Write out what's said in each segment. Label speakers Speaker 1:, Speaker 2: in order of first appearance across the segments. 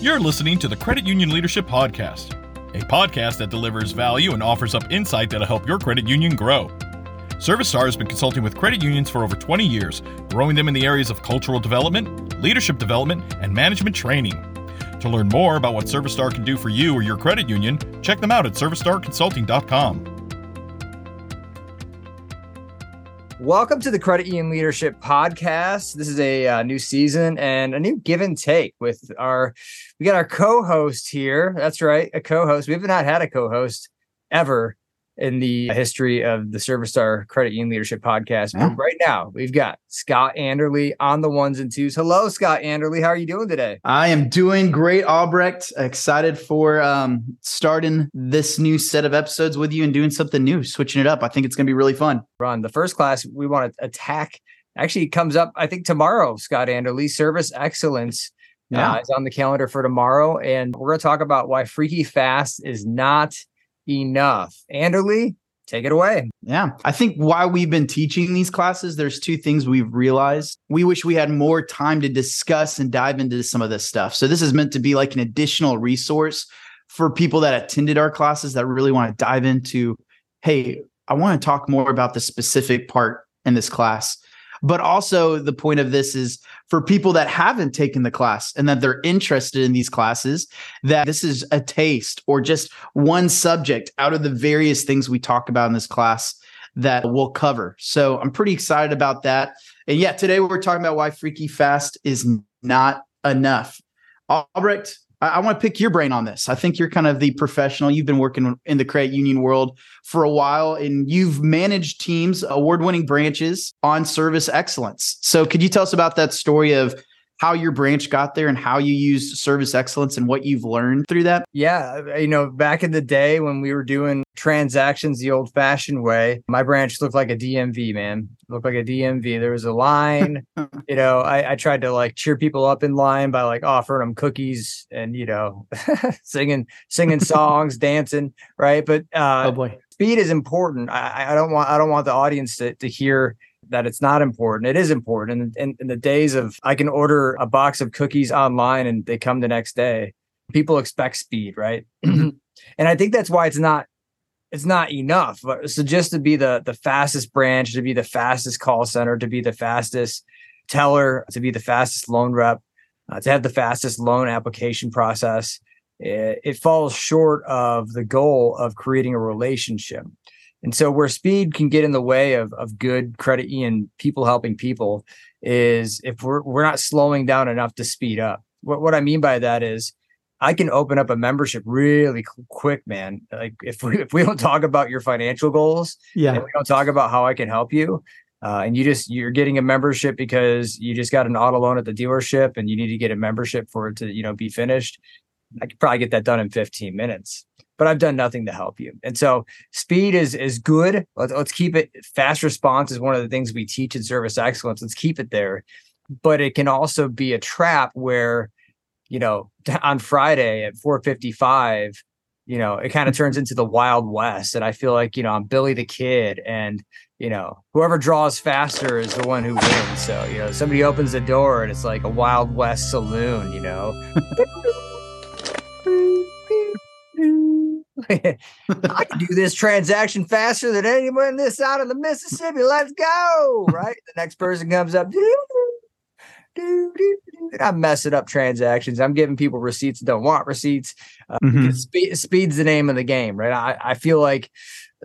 Speaker 1: You're listening to the Credit Union Leadership Podcast, a podcast that delivers value and offers up insight that'll help your credit union grow. ServiceStar has been consulting with credit unions for over 20 years, growing them in the areas of cultural development, leadership development, and management training. To learn more about what ServiceStar can do for you or your credit union, check them out at servicestarconsulting.com.
Speaker 2: Welcome to the Credit Union Leadership Podcast. This is a uh, new season and a new give and take with our. We got our co-host here. That's right, a co-host. We have not had a co-host ever in the history of the Service Star Credit Union Leadership Podcast. But right now, we've got Scott Anderley on the ones and twos. Hello, Scott Anderley. How are you doing today?
Speaker 3: I am doing great, Albrecht. Excited for um, starting this new set of episodes with you and doing something new, switching it up. I think it's going to be really fun.
Speaker 2: Ron, the first class we want to attack actually comes up, I think, tomorrow, Scott Anderley, Service Excellence. Yeah. Uh, is on the calendar for tomorrow. And we're going to talk about why Freaky Fast is not enough. Anderley, take it away.
Speaker 3: Yeah. I think while we've been teaching these classes, there's two things we've realized. We wish we had more time to discuss and dive into some of this stuff. So this is meant to be like an additional resource for people that attended our classes that really want to dive into, hey, I want to talk more about the specific part in this class. But also, the point of this is for people that haven't taken the class and that they're interested in these classes, that this is a taste or just one subject out of the various things we talk about in this class that we'll cover. So I'm pretty excited about that. And yeah, today we're talking about why Freaky Fast is not enough. Albrecht, I, I want to pick your brain on this. I think you're kind of the professional. You've been working in the credit union world for a while and you've managed teams, award winning branches on service excellence. So, could you tell us about that story of how your branch got there and how you used service excellence and what you've learned through that?
Speaker 2: Yeah. You know, back in the day when we were doing transactions the old fashioned way, my branch looked like a DMV, man. looked like a DMV. There was a line, you know, I, I, tried to like cheer people up in line by like offering them cookies and, you know, singing, singing songs, dancing. Right. But, uh, oh boy. Speed is important. I, I don't want I don't want the audience to, to hear that it's not important. It is important. And in, the days of I can order a box of cookies online and they come the next day, people expect speed, right? and I think that's why it's not it's not enough. So just to be the the fastest branch, to be the fastest call center, to be the fastest teller, to be the fastest loan rep, uh, to have the fastest loan application process, it, it falls short of the goal of creating a relationship. And so where speed can get in the way of, of good credit union people helping people is if we're we're not slowing down enough to speed up. What what I mean by that is I can open up a membership really quick, man. Like if we if we don't talk about your financial goals, yeah, we don't talk about how I can help you, uh, and you just you're getting a membership because you just got an auto loan at the dealership and you need to get a membership for it to you know be finished. I could probably get that done in 15 minutes but I've done nothing to help you. And so speed is is good. Let's, let's keep it. Fast response is one of the things we teach in service excellence. Let's keep it there. But it can also be a trap where, you know, on Friday at 455, you know, it kind of turns into the Wild West. And I feel like, you know, I'm Billy the Kid and, you know, whoever draws faster is the one who wins. So, you know, somebody opens the door and it's like a Wild West saloon, you know. I can do this transaction faster than anyone in this side of the Mississippi. Let's go. Right. The next person comes up. I'm messing up transactions. I'm giving people receipts that don't want receipts. Uh, mm-hmm. speed, speed's the name of the game, right? I, I feel like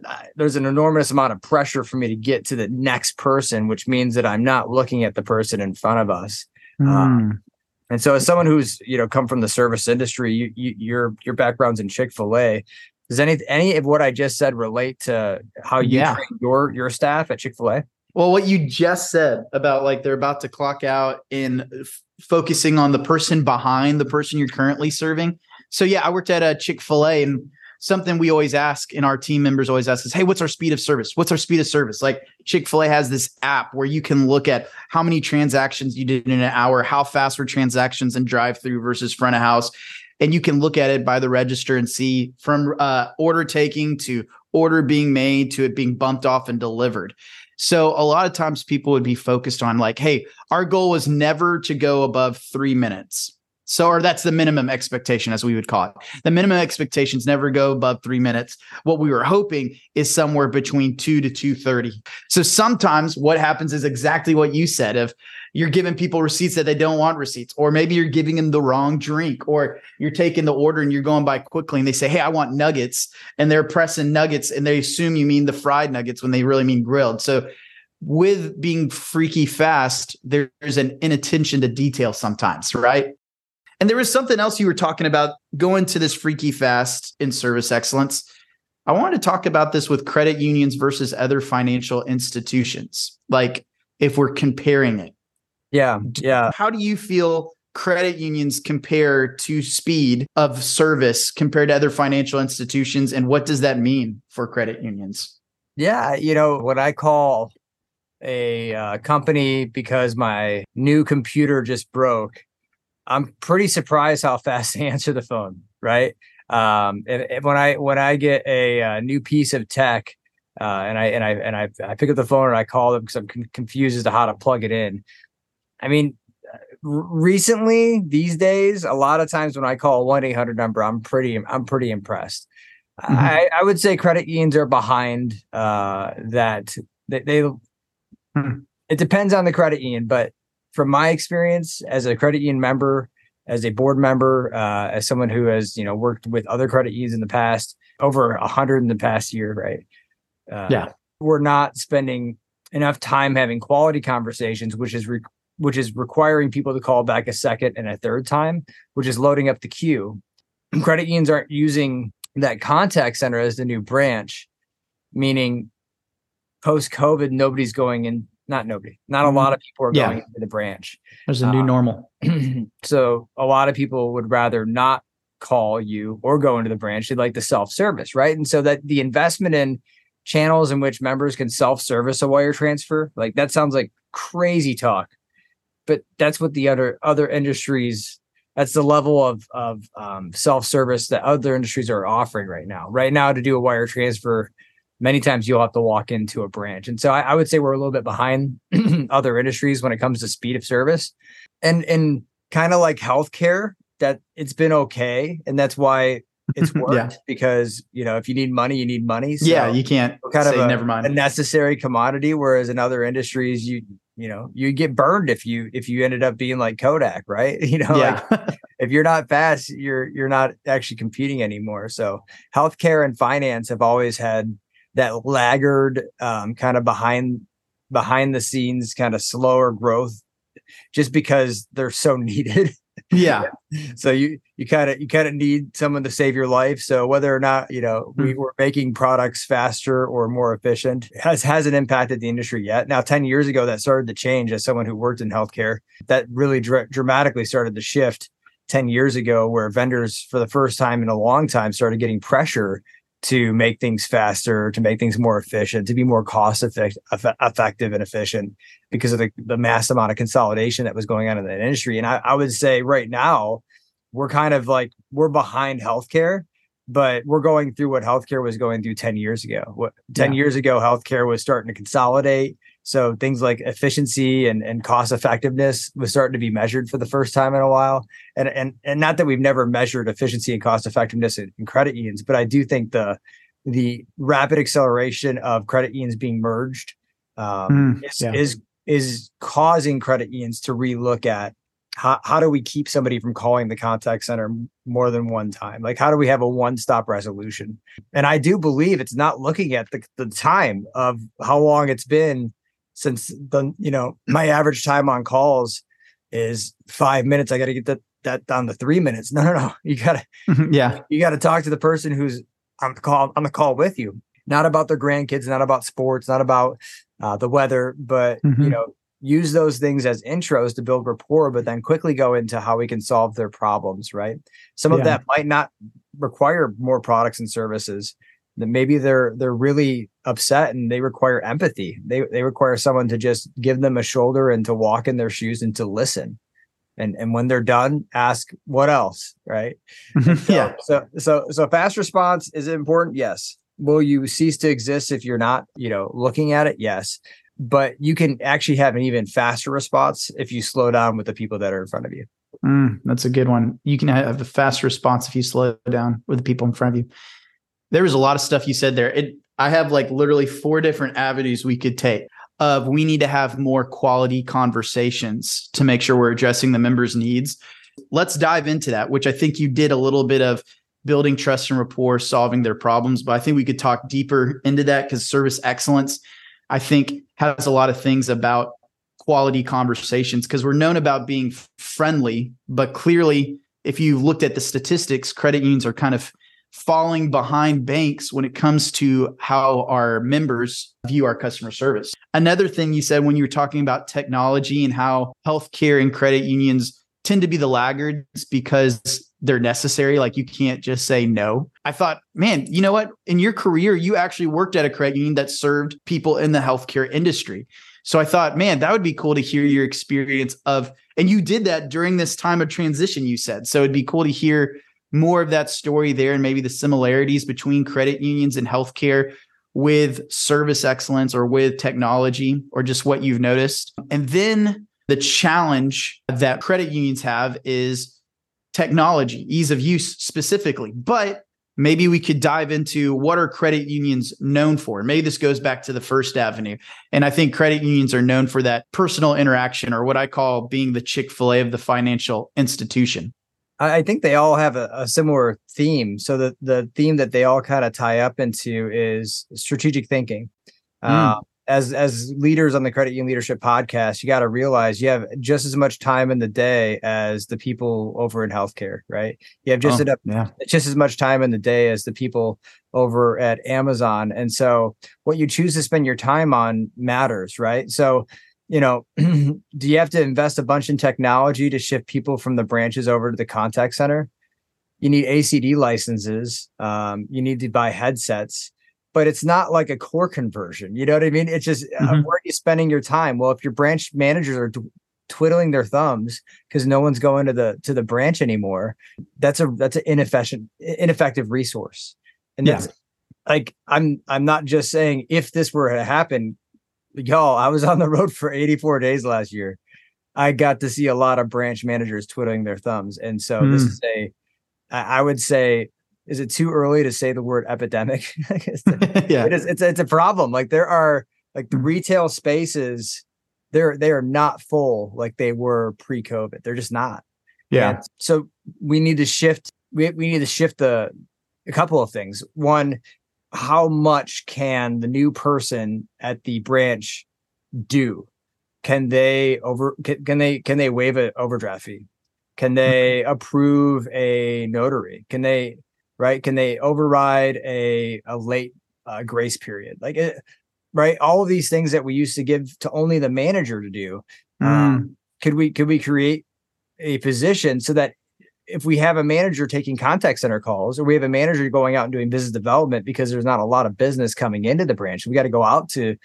Speaker 2: uh, there's an enormous amount of pressure for me to get to the next person, which means that I'm not looking at the person in front of us. Mm. Um, and so, as someone who's you know come from the service industry, you, you, your your background's in Chick Fil A. Does any any of what I just said relate to how you yeah. train your your staff at Chick Fil A?
Speaker 3: Well, what you just said about like they're about to clock out in f- focusing on the person behind the person you're currently serving. So yeah, I worked at a Chick Fil A and something we always ask and our team members always ask is hey what's our speed of service what's our speed of service like chick-fil-a has this app where you can look at how many transactions you did in an hour how fast were transactions in drive through versus front of house and you can look at it by the register and see from uh, order taking to order being made to it being bumped off and delivered so a lot of times people would be focused on like hey our goal was never to go above three minutes So, or that's the minimum expectation, as we would call it. The minimum expectations never go above three minutes. What we were hoping is somewhere between two to two thirty. So sometimes what happens is exactly what you said: of you're giving people receipts that they don't want receipts, or maybe you're giving them the wrong drink, or you're taking the order and you're going by quickly, and they say, "Hey, I want nuggets," and they're pressing nuggets, and they assume you mean the fried nuggets when they really mean grilled. So with being freaky fast, there's an inattention to detail sometimes, right? And there was something else you were talking about going to this freaky fast in service excellence. I wanted to talk about this with credit unions versus other financial institutions. Like if we're comparing it.
Speaker 2: Yeah. Yeah.
Speaker 3: How do you feel credit unions compare to speed of service compared to other financial institutions? And what does that mean for credit unions?
Speaker 2: Yeah. You know, what I call a uh, company because my new computer just broke I'm pretty surprised how fast they answer the phone. Right. Um, and, and when I when I get a, a uh, new piece of tech, uh, and I and I and I I pick up the phone and I call them because I'm con- confused as to how to plug it in. I mean, recently these days, a lot of times when I call a one eight hundred number, I'm pretty I'm pretty impressed. Mm-hmm. I, I would say credit unions are behind uh, that. They, they hmm. it depends on the credit union, but from my experience as a credit union member, as a board member, uh, as someone who has you know worked with other credit unions in the past, over a hundred in the past year, right?
Speaker 3: Uh, yeah,
Speaker 2: we're not spending enough time having quality conversations, which is re- which is requiring people to call back a second and a third time, which is loading up the queue. Credit unions aren't using that contact center as the new branch, meaning post COVID, nobody's going in not nobody, not a lot of people are yeah. going into the branch.
Speaker 3: There's a new um, normal.
Speaker 2: so a lot of people would rather not call you or go into the branch. They'd like the self service, right? And so that the investment in channels in which members can self service a wire transfer, like that sounds like crazy talk, but that's what the other other industries. That's the level of of um, self service that other industries are offering right now. Right now, to do a wire transfer, many times you'll have to walk into a branch. And so I, I would say we're a little bit behind other industries when it comes to speed of service. And and kind of like healthcare, that it's been okay. And that's why it's worked yeah. because you know if you need money, you need money.
Speaker 3: So yeah, you can't
Speaker 2: kind
Speaker 3: of
Speaker 2: a,
Speaker 3: never mind
Speaker 2: a necessary commodity. Whereas in other industries, you you know you get burned if you if you ended up being like Kodak, right? You know, yeah. like if you're not fast, you're you're not actually competing anymore. So healthcare and finance have always had that laggard um, kind of behind behind the scenes kind of slower growth just because they're so needed
Speaker 3: yeah
Speaker 2: so you you kind of you kind of need someone to save your life so whether or not you know mm-hmm. we hmm. were making products faster or more efficient has hasn't impacted the industry yet now 10 years ago that started to change as someone who worked in healthcare that really dr- dramatically started to shift 10 years ago where vendors for the first time in a long time started getting pressure to make things faster, to make things more efficient, to be more cost effect- effective and efficient because of the, the mass amount of consolidation that was going on in that industry. And I, I would say right now, we're kind of like we're behind healthcare, but we're going through what healthcare was going through 10 years ago. What 10 yeah. years ago, healthcare was starting to consolidate. So things like efficiency and, and cost effectiveness was starting to be measured for the first time in a while. And and and not that we've never measured efficiency and cost effectiveness in, in credit unions, but I do think the the rapid acceleration of credit unions being merged um, mm, is, yeah. is is causing credit unions to relook at how, how do we keep somebody from calling the contact center more than one time like how do we have a one-stop resolution and i do believe it's not looking at the, the time of how long it's been since the you know my average time on calls is five minutes i got to get that that down to three minutes. No no no. You gotta
Speaker 3: yeah.
Speaker 2: you gotta talk to the person who's on the call on the call with you. Not about their grandkids not about sports not about uh, the weather but mm-hmm. you know use those things as intros to build rapport but then quickly go into how we can solve their problems right? Some yeah. of that might not require more products and services that maybe they're they're really upset and they require empathy. They they require someone to just give them a shoulder and to walk in their shoes and to listen. And and when they're done, ask what else, right?
Speaker 3: yeah.
Speaker 2: So so so fast response is important. Yes. Will you cease to exist if you're not, you know, looking at it? Yes. But you can actually have an even faster response if you slow down with the people that are in front of you.
Speaker 3: Mm, that's a good one. You can have a fast response if you slow down with the people in front of you. There was a lot of stuff you said there. It, I have like literally four different avenues we could take of we need to have more quality conversations to make sure we're addressing the members' needs. Let's dive into that, which I think you did a little bit of building trust and rapport, solving their problems. But I think we could talk deeper into that because service excellence, I think, has a lot of things about quality conversations because we're known about being friendly, but clearly, if you looked at the statistics, credit unions are kind of falling behind banks when it comes to how our members view our customer service. Another thing you said when you were talking about technology and how healthcare and credit unions tend to be the laggards because they're necessary. Like you can't just say no. I thought, man, you know what? In your career, you actually worked at a credit union that served people in the healthcare industry. So I thought, man, that would be cool to hear your experience of, and you did that during this time of transition, you said. So it'd be cool to hear more of that story there and maybe the similarities between credit unions and healthcare with service excellence or with technology or just what you've noticed. And then the challenge that credit unions have is technology, ease of use specifically. But maybe we could dive into what are credit unions known for maybe this goes back to the first avenue and i think credit unions are known for that personal interaction or what i call being the chick-fil-a of the financial institution
Speaker 2: i think they all have a, a similar theme. So the, the theme that they all kind of tie up into is strategic thinking. Mm. uh, as as leaders on the credit union leadership podcast you got to realize you have just as much time in the day as the people over in healthcare right? You have just, oh, enough, yeah. just as much time in the day as the people over at amazon. And so what you choose to spend your time on matters right? So you know do you have to invest a bunch in technology to shift people from the branches over to the contact center you need acd licenses um, you need to buy headsets but it's not like a core conversion. You know what I mean? It's just uh, mm-hmm. uh, where are you spending your time? Well, if your branch managers are twiddling their thumbs because no one's going to the to the branch anymore, that's a that's an inefficient ineffective resource. And that's yeah. like I'm I'm not just saying if this were to happen, y'all. I was on the road for 84 days last year. I got to see a lot of branch managers twiddling their thumbs, and so mm. this is a I would say is it too early to say the word epidemic? yeah, it is. It's it's a problem. Like there are like the mm. retail spaces, they're they are not full like they were pre-COVID. They're just not.
Speaker 3: Yeah. And
Speaker 2: so we need to shift. We we need to shift the a couple of things. One, how much can the new person at the branch do? Can they over? Can, can they can they waive an overdraft fee? Can they approve a notary? Can they right? Can they override a a late uh, grace period? Like it, right? All of these things that we used to give to only the manager to do. Mm. Um, could we could we create a position so that if we have a manager taking contact center calls or we have a manager going out and doing business development because there's not a lot of business coming into the branch, we got to go out to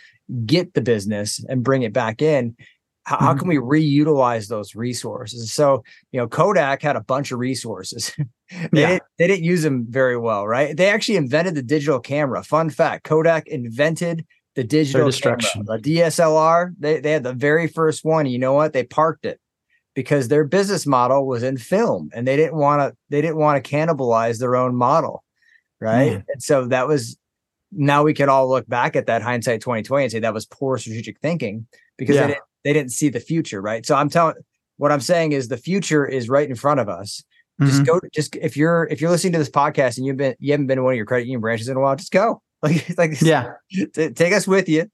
Speaker 2: get the business and bring it back in how, mm-hmm. how, can we reutilize those resources? So, you know, Kodak had a bunch of resources. they, yeah. didn't, they didn't use them very well, right? They actually invented the digital camera. Fun fact Kodak invented the digital camera, the DSLR. They, they had the very first one. You know what? They parked it because their business model was in film and they didn't want to they didn't want to cannibalize their own model right mm. and so that was now we can all look back at that hindsight 2020 and say that was poor strategic thinking because yeah. they didn't they didn't see the future, right? So I'm telling what I'm saying is the future is right in front of us. Mm-hmm. Just go just if you're if you're listening to this podcast and you've been you haven't been to one of your credit union branches in a while, just go. Like like
Speaker 3: yeah.
Speaker 2: T- take us with you.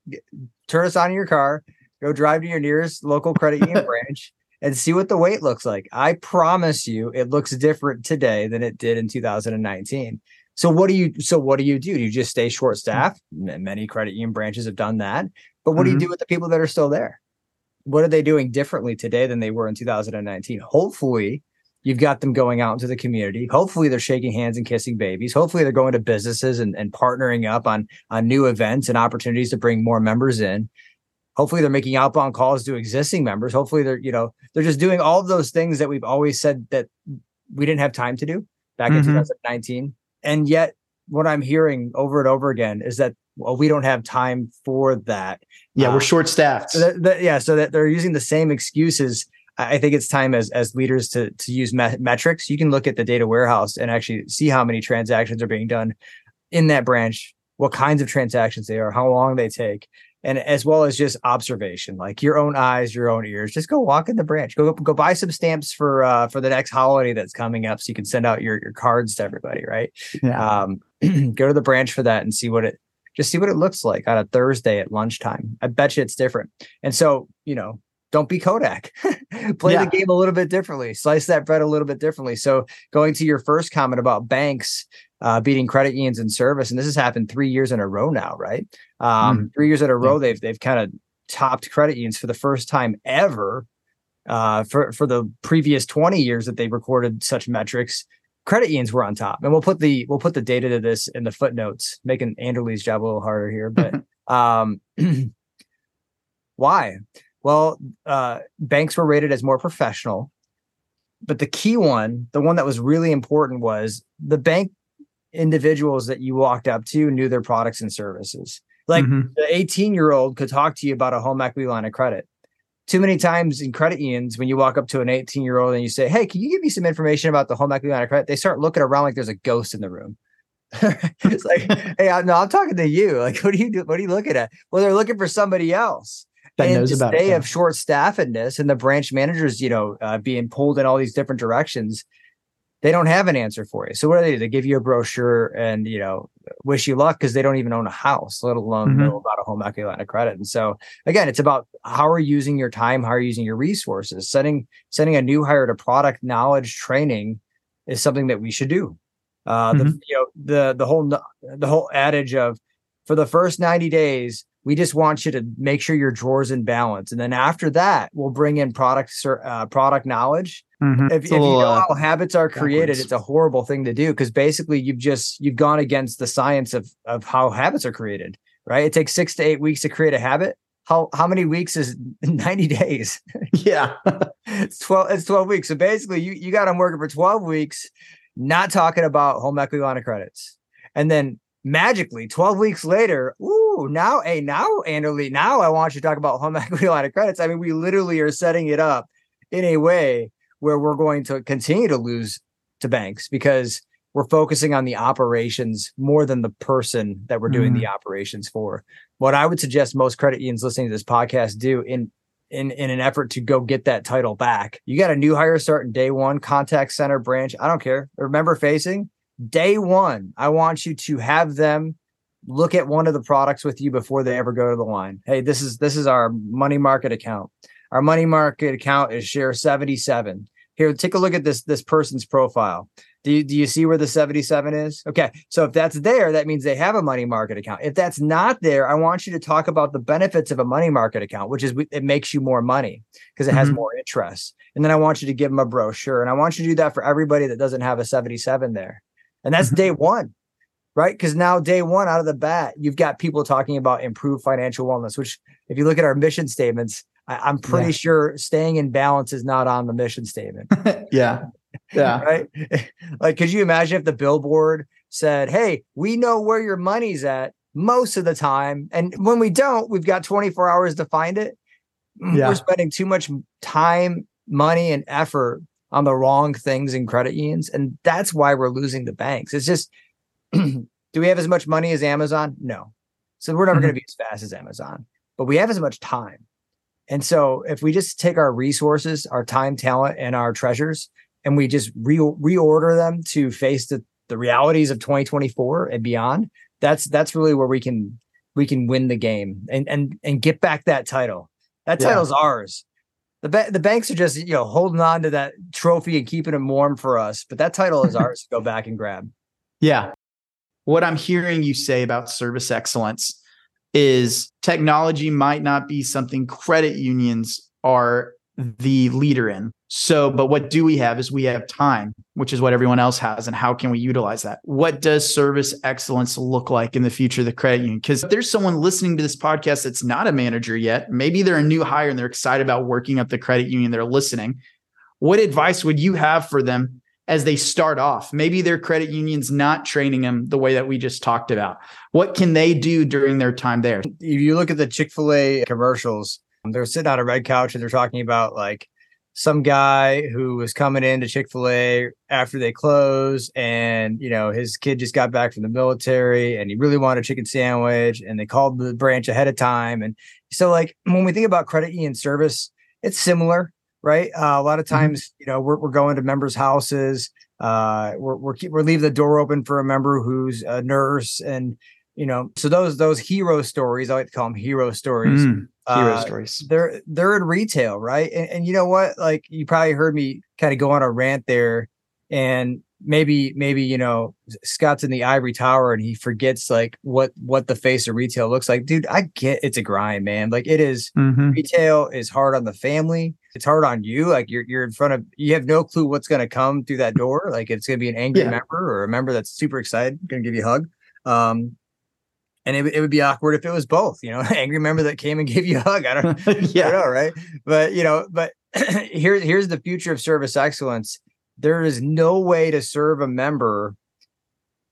Speaker 2: Turn us on in your car. Go drive to your nearest local credit union branch and see what the wait looks like. I promise you it looks different today than it did in 2019. So what do you so what do you do? Do you just stay short staffed? Many credit union branches have done that. But what mm-hmm. do you mm-hmm. do with the people that are still there? what are they doing differently today than they were in 2019? Hopefully, you've got them going out into the community. Hopefully, they're shaking hands and kissing babies. Hopefully, they're going to businesses and, and partnering up on on new events and opportunities to bring more members in. Hopefully, they're making outbound calls to existing members. Hopefully, they're you know they're just doing all of those things that we've always said that we didn't have time to do back mm-hmm. in 2019. And yet, what I'm hearing over and over again is that well, we don't have time for that.
Speaker 3: Yeah, we're uh, short staffed.
Speaker 2: So that, that, yeah, so that they're using the same excuses I think it's time as as leaders to to use me- metrics. You can look at the data warehouse and actually see how many transactions are being done in that branch, what kinds of transactions they are, how long they take, and as well as just observation, like your own eyes, your own ears. Just go walk in the branch. Go go buy some stamps for uh, for the next holiday that's coming up, so you can send out your your cards to everybody. Right?
Speaker 3: Yeah.
Speaker 2: Um, go to the branch for that and see what it just see what it looks like on a Thursday at lunchtime. I bet you it's different. And so you know, don't be Kodak. Play
Speaker 3: Yeah.
Speaker 2: the game a little bit differently. Slice that bread a little bit differently. So going to your first comment about banks uh, beating credit unions in service, and this has happened three years in a row now, right? Um, Three years in a row, they've they've kind of topped credit unions for the first time ever. Uh, for for the previous twenty years that they've recorded such metrics, credit unions were on top. And we'll put the we'll put the data to this in the footnotes, making Anderley's job a little harder here. But um, why? Well, uh, banks were rated as more professional. But the key one, the one that was really important was the bank individuals that you walked up to knew their products and services. Like
Speaker 3: Mhm.
Speaker 2: the 18 year old could talk to you about a home equity line of credit. Too many times in credit unions, when you walk up to an 18 year old and you say, Hey, can you give me some information about the home equity line of credit? They start looking around like there's a ghost in the room. it's like, Hey, I, no, I'm talking to you. Like, what are you do? What are you looking at? Well, they're looking for somebody else
Speaker 3: That
Speaker 2: in
Speaker 3: knows about it, yeah.
Speaker 2: of short staffedness and the branch managers, you know, uh, being pulled in all these different directions, they don't have an answer for you. So what do they do? They give you a brochure and you know wish you luck because they don't even own a house, let alone
Speaker 3: Mhm.
Speaker 2: know about a home equity line of credit. And so again, it's about how are you using your time, how are you using your resources. Sending sending a new hire to product knowledge training is something that we should do. Uh, the
Speaker 3: Mhm.
Speaker 2: you know the the whole the whole adage of for the first 90 days we just want you to make sure your drawers in balance and then after that we'll bring in product uh, product knowledge
Speaker 3: Mhm.
Speaker 2: if, if
Speaker 3: a
Speaker 2: you
Speaker 3: little,
Speaker 2: know
Speaker 3: uh,
Speaker 2: how habits are created
Speaker 3: backwards.
Speaker 2: it's a horrible thing to do because basically you've just you've gone against the science of of how habits are created right it takes six to eight weeks to create a habit how how many weeks is 90 days
Speaker 3: yeah.
Speaker 2: it's 12 it's 12 weeks so basically you you got them working for 12 weeks not talking about home equity line of credits and then magically 12 weeks later ooh now hey now Anderley now I want you to talk about home equity line of credits I mean we literally are setting it up in a way where we're going to continue to lose to banks because we're focusing on the operations more than the person that we're doing the mm-hmm. operations for what I would suggest most credit unions listening to this podcast do in in in an effort to go get that title back. You got a new hire starting day one, contact center branch. I don't care. Remember facing day one. I want you to have them look at one of the products with you before they ever go to the line. Hey, this is this is our money market account. Our money market account is share 77. Here, take a look at this this person's profile. Do you, do you see where the 77 is? Okay. So if that's there, that means they have a money market account. If that's not there, I want you to talk about the benefits of a money market account, which is it makes you more money because it has
Speaker 3: Mhm.
Speaker 2: more interest. And then I want you to give them a brochure. And I want you to do that for everybody that doesn't have a 77 there. And that's
Speaker 3: Mhm.
Speaker 2: day one, right? Because now, day one out of the bat, you've got people talking about improved financial wellness, which, if you look at our mission statements, I, I'm pretty
Speaker 3: Yeah.
Speaker 2: sure staying in balance is not on the mission statement
Speaker 3: yeah. Yeah.
Speaker 2: right? like, could you imagine if the billboard said, Hey, we know where your money's at most of the time. And when we don't, we've got 24 hours to find it. Mm,
Speaker 3: Yeah.
Speaker 2: We're spending too much time, money, and effort on the wrong things in credit unions. And that's why we're losing the banks. It's just, do we have as much money as Amazon? No. So we're never going to be as fast as Amazon, but we have as much time. And so if we just take our resources, our time, talent, and our treasures, and we just re- reorder them to face the, the realities of 2024 and beyond, that's that's really where we can we can win the game and and and get back that title. That
Speaker 3: Yeah.
Speaker 2: title's ours. The ba- the banks are just you know holding on to that trophy and keeping it warm for us, but that title is ours to go back and grab.
Speaker 3: Yeah. What I'm hearing you say about service excellence is technology might not be something credit unions are the leader in. So, but what do we have is we have time, which is what everyone else has. And how can we utilize that? What does service excellence look like in the future of the credit union? Because there's someone listening to this podcast that's not a manager yet. Maybe they're a new hire and they're excited about working at the credit union. They're listening. What advice would you have for them as they start off? Maybe their credit union's not training them the way that we just talked about. What can they do during their time there?
Speaker 2: if you look at the Chick fil A commercials, they're sitting on a red couch and they're talking about like some guy who was coming into Chick-fil-A after they closed and you know his kid just got back from the military and he really wanted a chicken sandwich and they called the branch ahead of time and so like when we think about credit union service it's similar right uh, a lot of times mm-hmm. you know we're, we're going to members houses uh, we're, we're we're leaving the door open for a member who's a nurse and you know so those those hero stories i like to call them hero stories mm
Speaker 3: hero uh, stories.
Speaker 2: They're they're in retail, right? And, and you know what? Like you probably heard me kind of go on a rant there, and maybe maybe you know Scott's in the ivory tower and he forgets like what what the face of retail looks like. Dude, I get it's a grind, man. Like it is, mm-hmm. retail is hard on the family. It's hard on you. Like you're you're in front of you have no clue what's gonna come through that door. Like it's gonna be an angry yeah. member or a member that's super excited, gonna give you a hug. Um, and it, it would be awkward if it was both you know angry member that came and gave you a hug i don't, yeah. I don't know right but you know but here's here's the future of service excellence there is no way to serve a member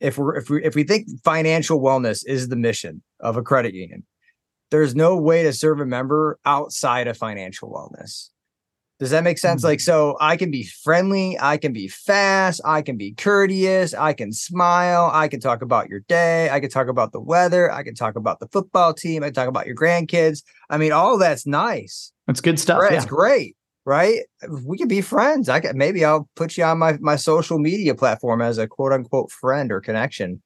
Speaker 2: if we're if we if we think financial wellness is the mission of a credit union there's no way to serve a member outside of financial wellness does that make sense? Mm-hmm. Like, so I can be friendly, I can be fast, I can be courteous, I can smile, I can talk about your day, I can talk about the weather, I can talk about the football team, I can talk about your grandkids. I mean, all that's nice.
Speaker 3: That's good stuff.
Speaker 2: Right? Yeah. It's great, right? We can be friends. I could, maybe I'll put you on my my social media platform as a quote unquote friend or connection.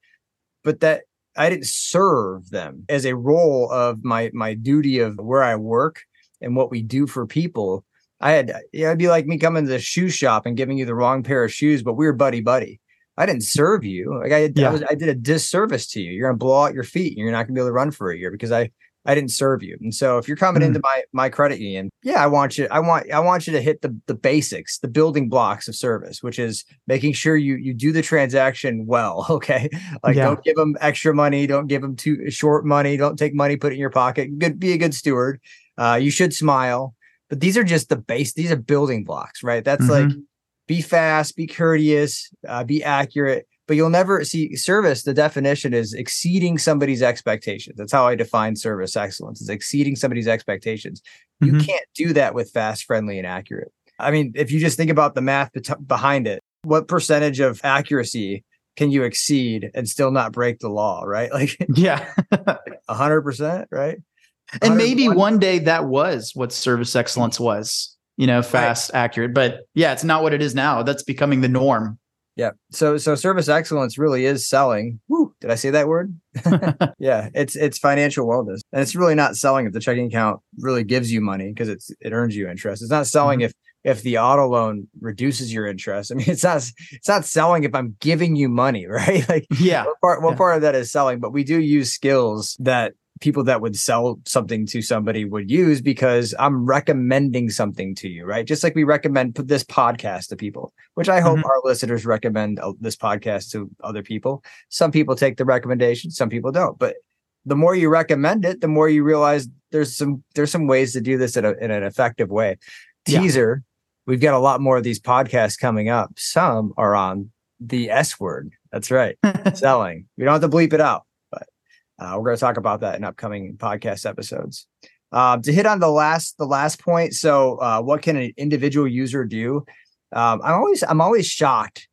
Speaker 2: But that I didn't serve them as a role of my my duty of where I work and what we do for people I had, yeah, it'd be like me coming to the shoe shop and giving you the wrong pair of shoes, but we were buddy buddy. I didn't serve you. Like I, yeah. I, was, I did a disservice to you. You're gonna blow out your feet, and you're not gonna be able to run for a year because I, I didn't serve you. And so if you're coming mm. into my my credit union, yeah, I want you. I want I want you to hit the the basics, the building blocks of service, which is making sure you you do the transaction well. Okay, like yeah. don't give them extra money, don't give them too short money, don't take money, put it in your pocket. Good, be a good steward. Uh, you should smile but these are just the base these are building blocks right that's mm-hmm. like be fast be courteous uh, be accurate but you'll never see service the definition is exceeding somebody's expectations that's how i define service excellence is exceeding somebody's expectations mm-hmm. you can't do that with fast friendly and accurate i mean if you just think about the math behind it what percentage of accuracy can you exceed and still not break the law right like
Speaker 3: yeah
Speaker 2: 100% right
Speaker 3: and maybe one day that was what service excellence was, you know, fast, right. accurate. But yeah, it's not what it is now. That's becoming the norm.
Speaker 2: Yeah. So so service excellence really is selling. Woo, did I say that word? yeah, it's it's financial wellness. And it's really not selling if the checking account really gives you money because it's it earns you interest. It's not selling mm-hmm. if if the auto loan reduces your interest. I mean, it's not it's not selling if I'm giving you money, right? Like
Speaker 3: yeah.
Speaker 2: What part what
Speaker 3: yeah.
Speaker 2: part of that is selling, but we do use skills that people that would sell something to somebody would use because I'm recommending something to you, right? Just like we recommend this podcast to people, which I hope mm-hmm. our listeners recommend uh, this podcast to other people. Some people take the recommendation, some people don't. But the more you recommend it, the more you realize there's some there's some ways to do this in, a, in an effective way. Teaser, yeah. we've got a lot more of these podcasts coming up. Some are on the S word. That's right, selling. We don't have to bleep it out. Uh, we're going to talk about that in upcoming podcast episodes. Uh, to hit on the last the last point, so uh, what can an individual user do? Um, I'm always I'm always shocked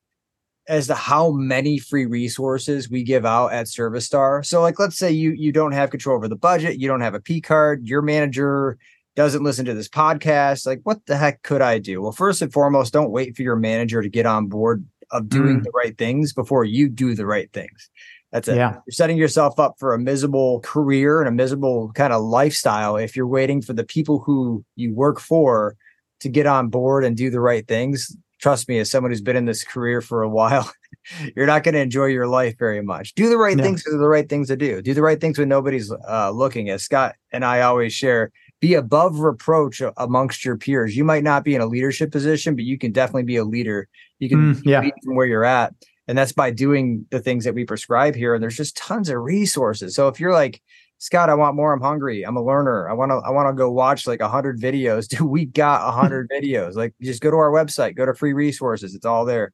Speaker 2: as to how many free resources we give out at Service Star. So, like, let's say you you don't have control over the budget, you don't have a P card, your manager doesn't listen to this podcast. Like, what the heck could I do? Well, first and foremost, don't wait for your manager to get on board of doing mm. the right things before you do the right things. That's it.
Speaker 3: Yeah.
Speaker 2: You're setting yourself up for a miserable career and a miserable kind of lifestyle if you're waiting for the people who you work for to get on board and do the right things. Trust me, as someone who's been in this career for a while, you're not going to enjoy your life very much. Do the right no. things because the right things to do. Do the right things when nobody's uh, looking. As Scott and I always share, be above reproach amongst your peers. You might not be in a leadership position, but you can definitely be a leader. You can
Speaker 3: mm, yeah.
Speaker 2: from where you're at and that's by doing the things that we prescribe here and there's just tons of resources so if you're like scott i want more i'm hungry i'm a learner i want to i want to go watch like 100 videos dude we got 100 videos like just go to our website go to free resources it's all there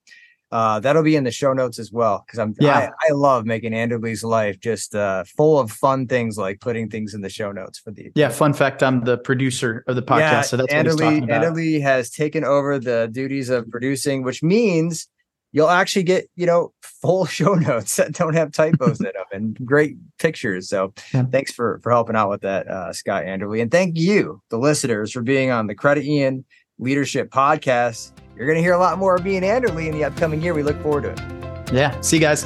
Speaker 2: uh, that'll be in the show notes as well because I'm
Speaker 3: Yeah.
Speaker 2: I, I love making Anderley's life just uh, full of fun things like putting things in the show notes for the
Speaker 3: Yeah, fun fact, I'm the producer of the podcast, so that's
Speaker 2: Anderley. Anderley has taken over the duties of producing, which means you'll actually get you know full show notes that don't have typos in them and great pictures. So
Speaker 3: Yeah.
Speaker 2: thanks for for helping out with that, uh, Scott Anderley, and thank you, the listeners, for being on the Credit Union Leadership Podcast. You're going to hear a lot more of me and Anderley in the upcoming year. We look forward to it.
Speaker 3: Yeah. See you guys.